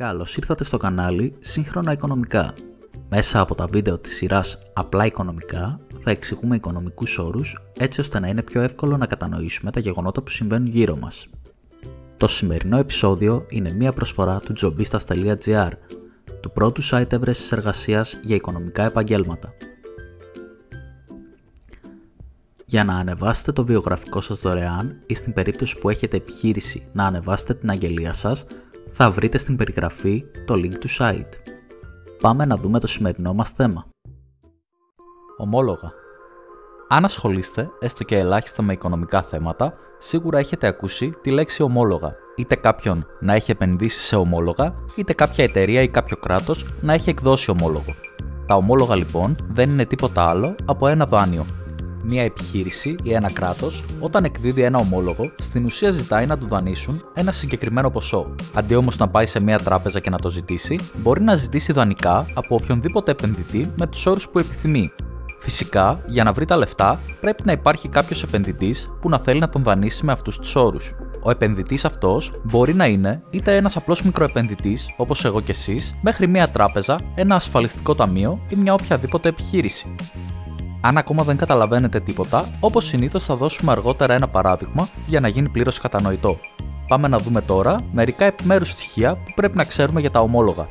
Καλώς ήρθατε στο κανάλι Σύγχρονα Οικονομικά. Μέσα από τα βίντεο της σειράς Απλά Οικονομικά θα εξηγούμε οικονομικούς όρους έτσι ώστε να είναι πιο εύκολο να κατανοήσουμε τα γεγονότα που συμβαίνουν γύρω μας. Το σημερινό επεισόδιο είναι μία προσφορά του jobistas.gr, του πρώτου site έβρεσης εργασίας για οικονομικά επαγγέλματα. Για να ανεβάσετε το βιογραφικό σας δωρεάν ή στην περίπτωση που έχετε επιχείρηση να ανεβάσετε την αγγελία σας, θα βρείτε στην περιγραφή το link του site. Πάμε να δούμε το σημερινό μας θέμα. Ομόλογα. Αν ασχολείστε έστω και ελάχιστα με οικονομικά θέματα, σίγουρα έχετε ακούσει τη λέξη ομόλογα. Είτε κάποιον να έχει επενδύσει σε ομόλογα, είτε κάποια εταιρεία ή κάποιο κράτος να έχει εκδώσει ομόλογο. Τα ομόλογα λοιπόν δεν είναι τίποτα άλλο από ένα δάνειο μια επιχείρηση ή ένα κράτος, όταν εκδίδει ένα ομόλογο, στην ουσία ζητάει να του δανείσουν ένα συγκεκριμένο ποσό. Αντί όμως να πάει σε μια τράπεζα και να το ζητήσει, μπορεί να ζητήσει δανεικά από οποιονδήποτε επενδυτή με τους όρους που επιθυμεί. Φυσικά, για να βρει τα λεφτά, πρέπει να υπάρχει κάποιος επενδυτής που να θέλει να τον δανείσει με αυτούς τους όρους. Ο επενδυτής αυτός μπορεί να είναι είτε ένας απλός μικροεπενδυτής, όπως εγώ και εσείς, μέχρι μια τράπεζα, ένα ασφαλιστικό ταμείο ή μια οποιαδήποτε επιχείρηση. Αν ακόμα δεν καταλαβαίνετε τίποτα, όπως συνήθως θα δώσουμε αργότερα ένα παράδειγμα για να γίνει πλήρως κατανοητό. Πάμε να δούμε τώρα μερικά επιμέρους στοιχεία που πρέπει να ξέρουμε για τα ομόλογα.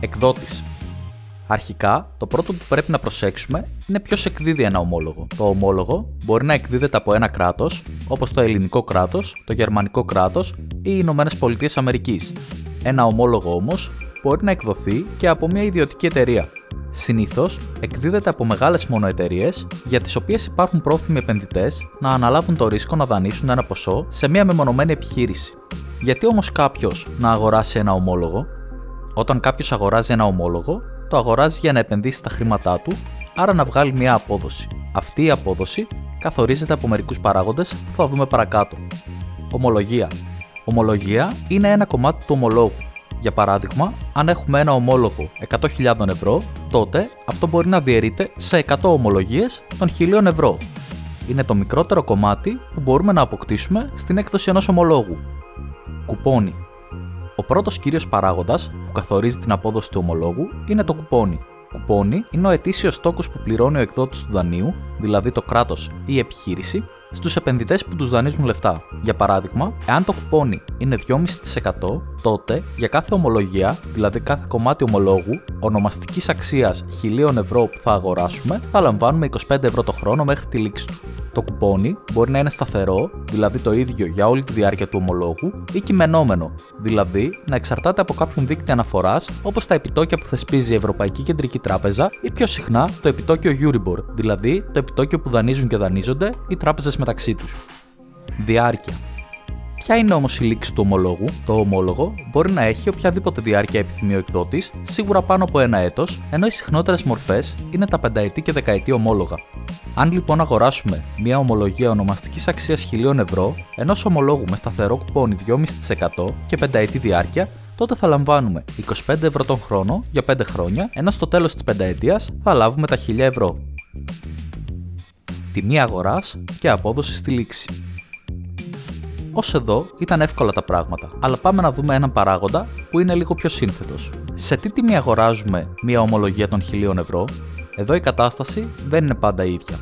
Εκδότης. Αρχικά, το πρώτο που πρέπει να προσέξουμε είναι ποιος εκδίδει ένα ομόλογο. Το ομόλογο μπορεί να εκδίδεται από ένα κράτος, όπως το ελληνικό κράτος, το γερμανικό κράτος ή οι Ηνωμένες Πολιτείες Αμερικής. Ένα ομόλογο όμως μπορεί να εκδοθεί και από μια ιδιωτική εταιρεία. Συνήθως εκδίδεται από μεγάλες μονοεταιρείε για τις οποίες υπάρχουν πρόθυμοι επενδυτές να αναλάβουν το ρίσκο να δανείσουν ένα ποσό σε μια μεμονωμένη επιχείρηση. Γιατί όμως κάποιος να αγοράσει ένα ομόλογο, όταν κάποιος αγοράζει ένα ομόλογο, το αγοράζει για να επενδύσει τα χρήματά του, άρα να βγάλει μια απόδοση. Αυτή η απόδοση καθορίζεται από μερικούς παράγοντες που θα δούμε παρακάτω. Ομολογία. Ομολογία είναι ένα κομμάτι του ομολόγου για παράδειγμα, αν έχουμε ένα ομόλογο 100.000 ευρώ, τότε αυτό μπορεί να διαιρείται σε 100 ομολογίες των 1.000 ευρώ. Είναι το μικρότερο κομμάτι που μπορούμε να αποκτήσουμε στην έκδοση ενός ομολόγου. Κουπόνι. Ο πρώτος κύριος παράγοντας που καθορίζει την απόδοση του ομολόγου είναι το κουπόνι. Κουπόνι είναι ο ετήσιος τόκος που πληρώνει ο εκδότης του δανείου, δηλαδή το κράτος ή η επιχείρηση, στους επενδυτές που τους δανείζουν λεφτά. Για παράδειγμα, εάν το κουπόνι είναι 2,5%, τότε για κάθε ομολογία, δηλαδή κάθε κομμάτι ομολόγου, ονομαστικής αξίας 1000 ευρώ που θα αγοράσουμε, θα λαμβάνουμε 25 ευρώ το χρόνο μέχρι τη λήξη του. Το κουπόνι μπορεί να είναι σταθερό, δηλαδή το ίδιο για όλη τη διάρκεια του ομολόγου, ή κειμενόμενο, δηλαδή να εξαρτάται από κάποιον δείκτη αναφοράς όπως τα επιτόκια που θεσπίζει η Ευρωπαϊκή Κεντρική Τράπεζα ή πιο συχνά το επιτόκιο Euribor, δηλαδή το επιτόκιο που δανείζουν και δανείζονται οι τράπεζες μεταξύ τους. Διάρκεια. Ποια είναι όμως η λήξη του ομολόγου, το ομόλογο μπορεί να έχει οποιαδήποτε διάρκεια επιθυμεί ο εκδότης, σίγουρα πάνω από ένα έτος, ενώ οι συχνότερες μορφές είναι τα πενταετή και δεκαετή ομόλογα. Αν λοιπόν αγοράσουμε μια ομολογία ονομαστικής αξίας 1000 ευρώ, ενός ομολόγου με σταθερό κουπόνι 2,5% και πενταετή διάρκεια, τότε θα λαμβάνουμε 25 ευρώ τον χρόνο για 5 χρόνια, ενώ στο τέλος της πενταετίας θα λάβουμε τα 1000 ευρώ. Τιμή αγοράς και απόδοση στη λήξη. Ω εδώ ήταν εύκολα τα πράγματα, αλλά πάμε να δούμε έναν παράγοντα που είναι λίγο πιο σύνθετος. Σε τι τιμή αγοράζουμε μια ομολογία των 1000 ευρώ, εδώ η κατάσταση δεν είναι πάντα ίδια.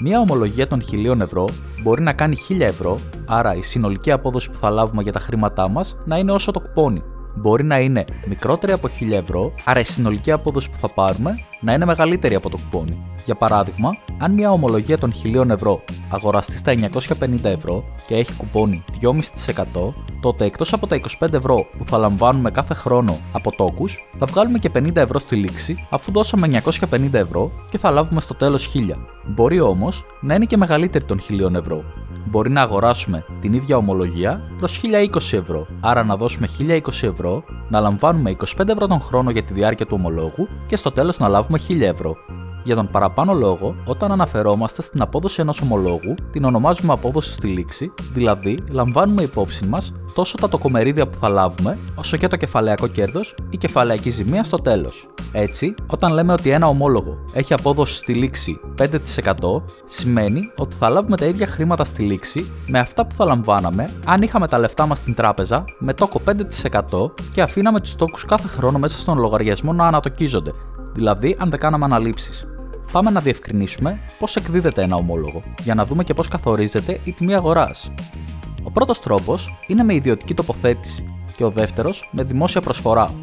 Μια ομολογία των 1000 ευρώ μπορεί να κάνει 1000 ευρώ, άρα η συνολική απόδοση που θα λάβουμε για τα χρήματά μας να είναι όσο το κουπόνι. Μπορεί να είναι μικρότερη από 1000 ευρώ, άρα η συνολική απόδοση που θα πάρουμε να είναι μεγαλύτερη από το κουπόνι. Για παράδειγμα, αν μια ομολογία των 1000 ευρώ αγοραστεί στα 950 ευρώ και έχει κουπόνι 2,5%, τότε εκτός από τα 25 ευρώ που θα λαμβάνουμε κάθε χρόνο από τόκους, θα βγάλουμε και 50 ευρώ στη λήξη, αφού δώσαμε 950 ευρώ και θα λάβουμε στο τέλος 1000. Μπορεί όμως να είναι και μεγαλύτερη των 1000 ευρώ. Μπορεί να αγοράσουμε την ίδια ομολογία προς 1020 ευρώ, άρα να δώσουμε 1020 ευρώ, να λαμβάνουμε 25 ευρώ τον χρόνο για τη διάρκεια του ομολόγου και στο τέλος να λάβουμε 1000 ευρώ. Για τον παραπάνω λόγο, όταν αναφερόμαστε στην απόδοση ενός ομολόγου, την ονομάζουμε απόδοση στη λήξη, δηλαδή λαμβάνουμε υπόψη μας τόσο τα τοκομερίδια που θα λάβουμε, όσο και το κεφαλαιακό κέρδος ή κεφαλαιακή ζημία στο τέλος. Έτσι, όταν λέμε ότι ένα ομόλογο έχει απόδοση στη λήξη 5%, σημαίνει ότι θα λάβουμε τα ίδια χρήματα στη λήξη με αυτά που θα λαμβάναμε αν είχαμε τα λεφτά μας στην τράπεζα με τόκο 5% και αφήναμε τους τόκους κάθε χρόνο μέσα στον λογαριασμό να ανατοκίζονται, δηλαδή αν δεν κάναμε αναλήψεις. Πάμε να διευκρινίσουμε πώς εκδίδεται ένα ομόλογο, για να δούμε και πώς καθορίζεται η τιμή αγοράς. Ο πρώτος τρόπος είναι με ιδιωτική τοποθέτηση και ο δεύτερος με δημόσια προσφορά.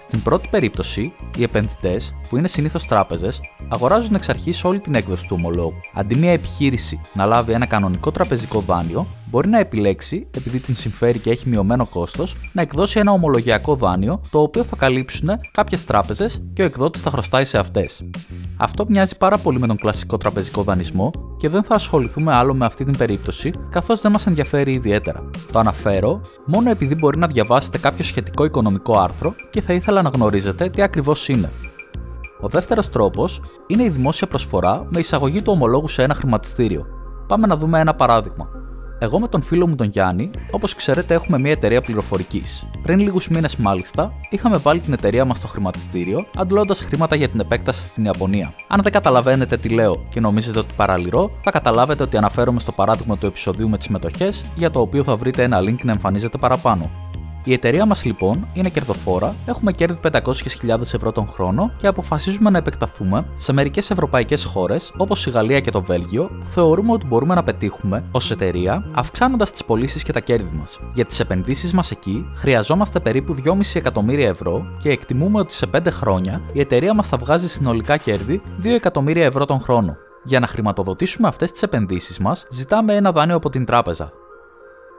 Στην πρώτη περίπτωση, οι επενδυτές, που είναι συνήθως τράπεζες, αγοράζουν εξ αρχής όλη την έκδοση του ομολόγου. Αντί μια επιχείρηση να λάβει ένα κανονικό τραπεζικό δάνειο, μπορεί να επιλέξει, επειδή την συμφέρει και έχει μειωμένο κόστος, να εκδώσει ένα ομολογιακό δάνειο, το οποίο θα καλύψουν κάποιες τράπεζες και ο εκδότης θα χρωστάει σε αυτές. Αυτό μοιάζει πάρα πολύ με τον κλασικό τραπεζικό δανεισμό και δεν θα ασχοληθούμε άλλο με αυτή την περίπτωση, καθώς δεν μας ενδιαφέρει ιδιαίτερα. Το αναφέρω μόνο επειδή μπορεί να διαβάσετε κάποιο σχετικό οικονομικό άρθρο και θα ήθελα να γνωρίζετε τι ακριβώς είναι. Ο δεύτερος τρόπος είναι η δημόσια προσφορά με εισαγωγή του ομολόγου σε ένα χρηματιστήριο. Πάμε να δούμε ένα παράδειγμα. Εγώ με τον φίλο μου τον Γιάννη, όπως ξέρετε, έχουμε μια εταιρεία πληροφορικής. Πριν λίγους μήνες, μάλιστα, είχαμε βάλει την εταιρεία μας στο χρηματιστήριο, αντλώντας χρήματα για την επέκταση στην Ιαπωνία. Αν δεν καταλαβαίνετε τι λέω και νομίζετε ότι παραλυρώ, θα καταλάβετε ότι αναφέρομαι στο παράδειγμα του επεισοδίου με τις μετοχές, για το οποίο θα βρείτε ένα link να εμφανίζεται παραπάνω. Η εταιρεία μας λοιπόν είναι κερδοφόρα, έχουμε κέρδη 500.000 ευρώ τον χρόνο και αποφασίζουμε να επεκταθούμε σε μερικές ευρωπαϊκές χώρες όπως η Γαλλία και το Βέλγιο, που θεωρούμε ότι μπορούμε να πετύχουμε ως εταιρεία αυξάνοντας τις πωλήσεις και τα κέρδη μας. Για τις επενδύσεις μας εκεί χρειαζόμαστε περίπου 2,5 εκατομμύρια ευρώ και εκτιμούμε ότι σε 5 χρόνια η εταιρεία μας θα βγάζει συνολικά κέρδη 2 εκατομμύρια ευρώ τον χρόνο. Για να χρηματοδοτήσουμε αυτές τις επενδύσεις μας, ζητάμε ένα δάνειο από την τράπεζα,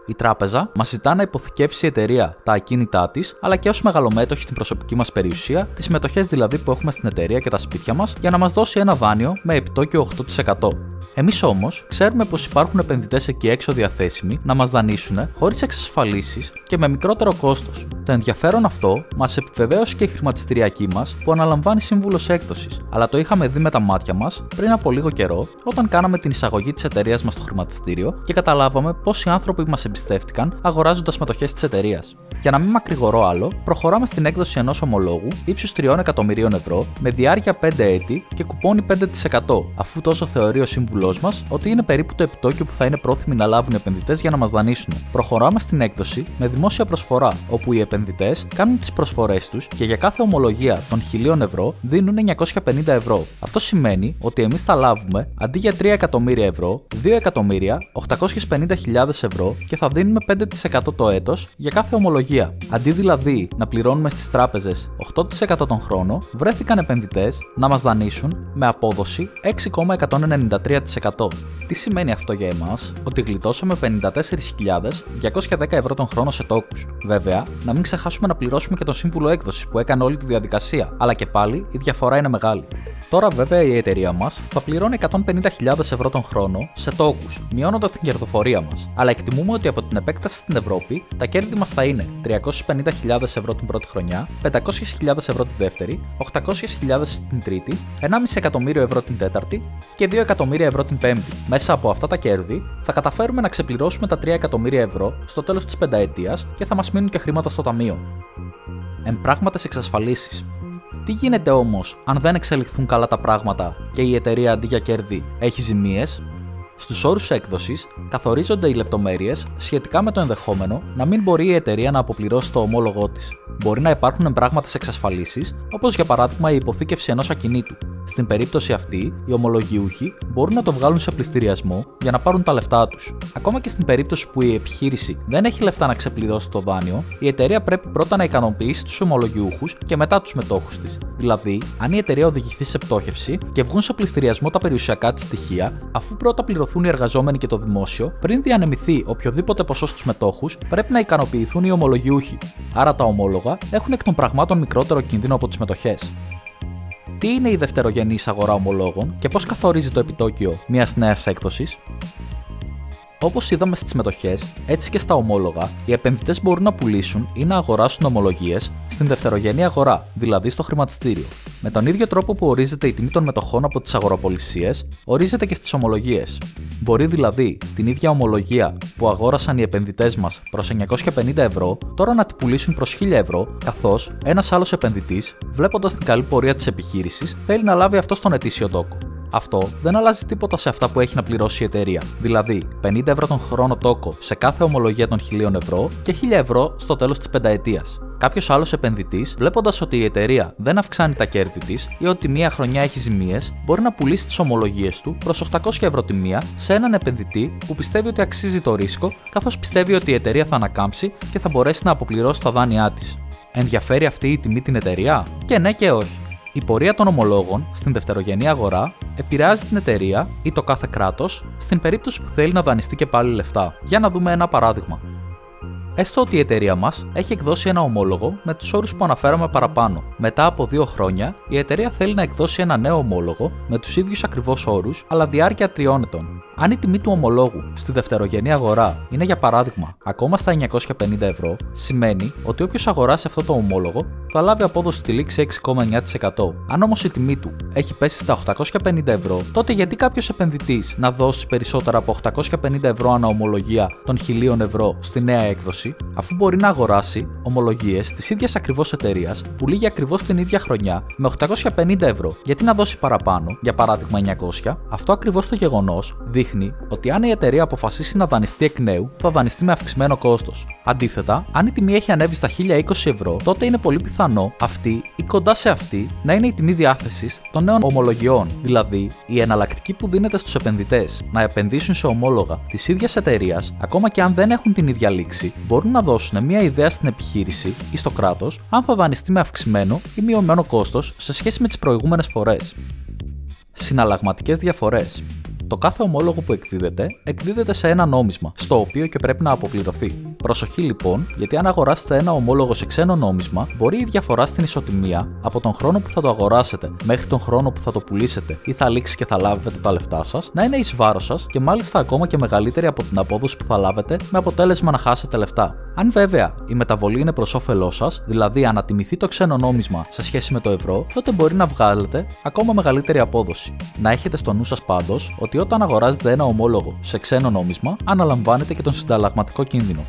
η τράπεζα μας ζητά να υποθηκεύσει η εταιρεία τα ακίνητά της, αλλά και ως μεγαλομέτωχη την προσωπική μας περιουσία, τις μετοχές δηλαδή που έχουμε στην εταιρεία και τα σπίτια μας, για να μας δώσει ένα δάνειο με επιτόκιο 8%. Εμείς όμως ξέρουμε πως υπάρχουν επενδυτές εκεί έξω διαθέσιμοι να μας δανείσουν χωρίς εξασφαλίσεις και με μικρότερο κόστος. Το ενδιαφέρον αυτό μας επιβεβαίωσε και η χρηματιστηριακή μας που αναλαμβάνει σύμβουλος έκδοσης, αλλά το είχαμε δει με τα μάτια μας πριν από λίγο καιρό όταν κάναμε την εισαγωγή της εταιρείας μας στο χρηματιστήριο και καταλάβαμε πόσοι άνθρωποι μας εμπιστεύτηκαν αγοράζοντας μετοχέ της εταιρείας. Για να μην μακρηγορώ άλλο, προχωράμε στην έκδοση ενός ομολόγου ύψους 3 εκατομμυρίων ευρώ με διάρκεια 5 έτη και κουπόνι 5%, αφού τόσο θεωρεί ο σύμβουλός μας ότι είναι περίπου το επιτόκιο που θα είναι πρόθυμοι να λάβουν οι επενδυτές για να μας δανείσουν. Προχωράμε στην έκδοση με δημόσια προσφορά, όπου οι επενδυτές κάνουν τις προσφορές τους και για κάθε ομολογία των 1000 ευρώ δίνουν 950 ευρώ. Αυτό σημαίνει ότι εμείς θα λάβουμε αντί για 3 εκατομμύρια ευρώ, 2 εκατομμύρια 850.000 ευρώ και θα δίνουμε 5% το έτος για κάθε ομολογία Αντί δηλαδή να πληρώνουμε στις τράπεζες 8% τον χρόνο, βρέθηκαν επενδυτές να μας δανείσουν με απόδοση 6,193%. Τι σημαίνει αυτό για εμάς, ότι γλιτώσαμε 54.210 ευρώ τον χρόνο σε τόκους. Βέβαια, να μην ξεχάσουμε να πληρώσουμε και τον σύμβουλο έκδοσης που έκανε όλη τη διαδικασία, αλλά και πάλι η διαφορά είναι μεγάλη. Τώρα, βέβαια, η εταιρεία μας θα πληρώνει 150.000 ευρώ τον χρόνο σε τόκους, μειώνοντας την κερδοφορία μας. Αλλά εκτιμούμε ότι από την επέκταση στην Ευρώπη τα κέρδη μας θα είναι 350.000 ευρώ την πρώτη χρονιά, 500.000 ευρώ τη δεύτερη, 800.000 την τρίτη, 1,5 εκατομμύριο ευρώ την τέταρτη και 2 εκατομμύρια ευρώ την πέμπτη. Μέσα από αυτά τα κέρδη θα καταφέρουμε να ξεπληρώσουμε τα 3 εκατομμύρια ευρώ στο τέλος της πενταετίας και θα μας μείνουν και χρήματα στο ταμείο. Εμπράγματε εξασφαλίσεις. Τι γίνεται όμως αν δεν εξελιχθούν καλά τα πράγματα και η εταιρεία αντί για κέρδη έχει ζημίες, Στους όρους έκδοσης καθορίζονται οι λεπτομέρειες σχετικά με το ενδεχόμενο να μην μπορεί η εταιρεία να αποπληρώσει το ομόλογό της. Μπορεί να υπάρχουν πράγματα εξασφαλίσεις, όπως για παράδειγμα η υποθήκευση ενός ακινήτου. Στην περίπτωση αυτή, οι ομολογιούχοι μπορούν να το βγάλουν σε πληστηριασμό για να πάρουν τα λεφτά τους. Ακόμα και στην περίπτωση που η επιχείρηση δεν έχει λεφτά να ξεπληρώσει το δάνειο, η εταιρεία πρέπει πρώτα να ικανοποιήσει τους ομολογιούχους και μετά τους μετόχους της. Δηλαδή, αν η εταιρεία οδηγηθεί σε πτώχευση και βγουν σε πληστηριασμό τα περιουσιακά της στοιχεία, αφού πρώτα πληρωθούν οι εργαζόμενοι και το δημόσιο, πριν διανεμηθεί οποιοδήποτε ποσό στους μετόχους, πρέπει να ικανοποιηθούν οι ομολογιούχοι. Άρα τα ομόλογα έχουν εκ των πραγμάτων μικρότερο κίνδυνο από τις μετοχές. Τι είναι η δευτερογενής αγορά ομολόγων και πώς καθορίζει το επιτόκιο μιας νέας έκδοσης; Όπως είδαμε στις μετοχέ, έτσι και στα ομόλογα, οι επενδυτές μπορούν να πουλήσουν ή να αγοράσουν ομολογίες στην δευτερογενή αγορά, δηλαδή στο χρηματιστήριο. Με τον ίδιο τρόπο που ορίζεται η τιμή των μετοχών από τις αγοραπολισίε, ορίζεται και στις ομολογίες. Μπορεί δηλαδή την ίδια ομολογία που αγόρασαν οι επενδυτές μας προς 950 ευρώ, τώρα να την πουλήσουν προς 1000 ευρώ, καθώς ένας άλλος επενδυτής, βλέποντας την καλή πορεία της επιχείρησης, θέλει να λάβει αυτό στον ετήσιο τόκο. Αυτό δεν αλλάζει τίποτα σε αυτά που έχει να πληρώσει η εταιρεία. Δηλαδή, 50 ευρώ τον χρόνο τόκο σε κάθε ομολογία των 1000 ευρώ και 1000 ευρώ στο τέλος της πενταετίας. Κάποιος άλλος επενδυτής, βλέποντας ότι η εταιρεία δεν αυξάνει τα κέρδη της ή ότι μία χρονιά έχει ζημίες, μπορεί να πουλήσει τις ομολογίες του προς 800 ευρώ τη μία σε έναν επενδυτή που πιστεύει ότι αξίζει το ρίσκο, καθώς πιστεύει ότι η εταιρεία θα ανακάμψει και θα μπορέσει να αποπληρώσει τα δάνειά της. Ενδιαφέρει αυτή η τιμή την εταιρεία; Και ναι και όχι. Η πορεία των ομολόγων στην δευτερογενή αγορά επηρεάζει την εταιρεία ή το κάθε κράτος στην περίπτωση που θέλει να δανειστεί και πάλι λεφτά. Για να δούμε ένα παράδειγμα. Έστω ότι η εταιρεία μας έχει εκδώσει ένα ομόλογο με τους όρους που αναφέραμε παραπάνω. Μετά από δύο χρόνια, η εταιρεία θέλει να εκδώσει ένα νέο ομόλογο με τους ίδιους ακριβώς όρους, αλλά διάρκεια τριών ετών. Αν η τιμή του ομολόγου στη δευτερογενή αγορά είναι για παράδειγμα ακόμα στα 950 ευρώ, σημαίνει ότι όποιος αγοράσει αυτό το ομόλογο θα λάβει απόδοση στη λήξη 6,9%. Αν όμως η τιμή του έχει πέσει στα 850 ευρώ, τότε γιατί κάποιος επενδυτής να δώσει περισσότερα από 850 ευρώ ανά ομολογία των 1000 ευρώ στη νέα έκδοση, αφού μπορεί να αγοράσει ομολογίες της ίδιας ακριβώς εταιρείας που λύγει ακριβώς την ίδια χρονιά με 850 ευρώ. Γιατί να δώσει παραπάνω, για παράδειγμα 900, αυτό ακριβώς το γεγονός δείχνει ότι αν η εταιρεία αποφασίσει να δανειστεί εκ νέου, θα δανειστεί με αυξημένο κόστος. Αντίθετα, αν η τιμή έχει ανέβει στα 1020 ευρώ, τότε είναι πολύ πιθανό αυτή ή κοντά σε αυτή να είναι η τιμή διάθεσης των νέων ομολογιών, δηλαδή η εναλλακτική που δίνεται στους επενδυτές να επενδύσουν σε ομόλογα της ίδιας εταιρείας, ακόμα και αν δεν έχουν την ίδια λήξη, μπορούν να δώσουν μια ιδέα στην επιχείρηση ή στο κράτος αν θα δανειστεί με αυξημένο ή μειωμένο κόστος σε σχέση με τις προηγούμενες φορές. Συναλλαγματικές διαφορές. Το κάθε ομόλογο που εκδίδεται, εκδίδεται σε ένα νόμισμα, στο οποίο και πρέπει να αποπληρωθεί. Προσοχή λοιπόν, γιατί αν αγοράσετε ένα ομόλογο σε ξένο νόμισμα, μπορεί η διαφορά στην ισοτιμία από τον χρόνο που θα το αγοράσετε μέχρι τον χρόνο που θα το πουλήσετε ή θα λήξει και θα λάβετε τα λεφτά σας, να είναι εις βάρος σας και μάλιστα ακόμα και μεγαλύτερη από την απόδοση που θα λάβετε, με αποτέλεσμα να χάσετε λεφτά. Αν βέβαια η μεταβολή είναι προς όφελός σας, δηλαδή ανατιμηθεί το ξένο νόμισμα σε σχέση με το ευρώ, τότε μπορεί να βγάλετε ακόμα μεγαλύτερη απόδοση. Να έχετε στο νου σας πάντως ότι όταν αγοράζετε ένα ομόλογο σε ξένο νόμισμα, αναλαμβάνετε και τον συνταλλαγματικό κίνδυνο.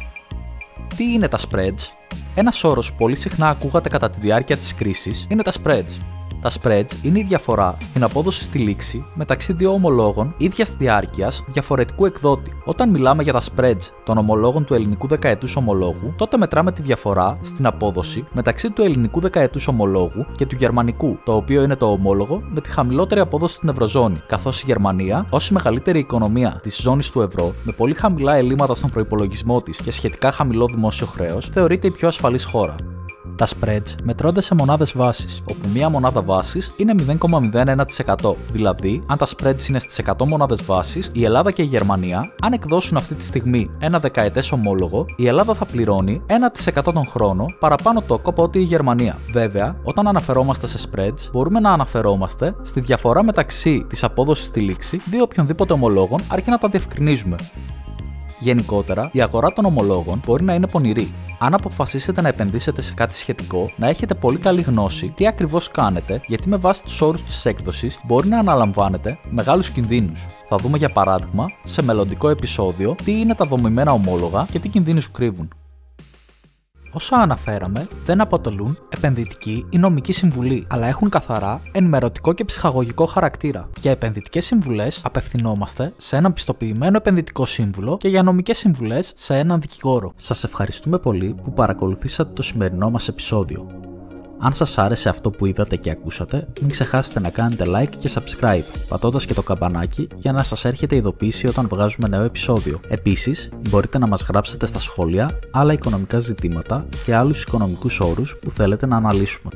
Τι είναι τα spreads? Ένας όρος που πολύ συχνά ακούγατε κατά τη διάρκεια της κρίσης είναι τα spreads. Τα spreads είναι η διαφορά στην απόδοση στη λήξη μεταξύ δύο ομολόγων ίδιας διάρκειας διαφορετικού εκδότη. Όταν μιλάμε για τα spreads των ομολόγων του ελληνικού δεκαετούς ομολόγου, τότε μετράμε τη διαφορά στην απόδοση μεταξύ του ελληνικού δεκαετούς ομολόγου και του γερμανικού, το οποίο είναι το ομόλογο με τη χαμηλότερη απόδοση στην Ευρωζώνη, καθώς η Γερμανία, ως η μεγαλύτερη οικονομία της ζώνης του ευρώ, με πολύ χαμηλά ελλείμματα στον προπολογισμό της και σχετικά χαμηλό δημόσιο χρέος, θεωρείται η πιο ασφαλής χώρα. Τα spreads μετρώνται σε μονάδες βάσης, όπου μία μονάδα βάσης είναι 0,01%. Δηλαδή, αν τα spreads είναι στις 100 μονάδες βάσης, η Ελλάδα και η Γερμανία, αν εκδώσουν αυτή τη στιγμή ένα δεκαετές ομόλογο, η Ελλάδα θα πληρώνει 1% τον χρόνο παραπάνω το από ότι η Γερμανία. Βέβαια, όταν αναφερόμαστε σε spreads, μπορούμε να αναφερόμαστε στη διαφορά μεταξύ της απόδοσης στη λήξη δύο οποιονδήποτε ομολόγων, αρκεί να τα διευκρινίζουμε. Γενικότερα, η αγορά των ομολόγων μπορεί να είναι πονηρή. Αν αποφασίσετε να επενδύσετε σε κάτι σχετικό, να έχετε πολύ καλή γνώση τι ακριβώς κάνετε, γιατί με βάση τους όρους της έκδοσης μπορεί να αναλαμβάνετε μεγάλους κινδύνους. Θα δούμε για παράδειγμα σε μελλοντικό επεισόδιο τι είναι τα δομημένα ομόλογα και τι κινδύνους κρύβουν. Όσα αναφέραμε δεν αποτελούν επενδυτική ή νομική συμβουλή, αλλά έχουν καθαρά ενημερωτικό και ψυχαγωγικό χαρακτήρα. Για επενδυτικές συμβουλές απευθυνόμαστε σε έναν πιστοποιημένο επενδυτικό σύμβουλο και για νομικές συμβουλές σε έναν δικηγόρο. Σας ευχαριστούμε πολύ που παρακολουθήσατε το σημερινό μας επεισόδιο. Αν σας άρεσε αυτό που είδατε και ακούσατε, μην ξεχάσετε να κάνετε like και subscribe, πατώντας και το καμπανάκι για να σας έρχεται ειδοποίηση όταν βγάζουμε νέο επεισόδιο. Επίσης, μπορείτε να μας γράψετε στα σχόλια άλλα οικονομικά ζητήματα και άλλους οικονομικούς όρους που θέλετε να αναλύσουμε.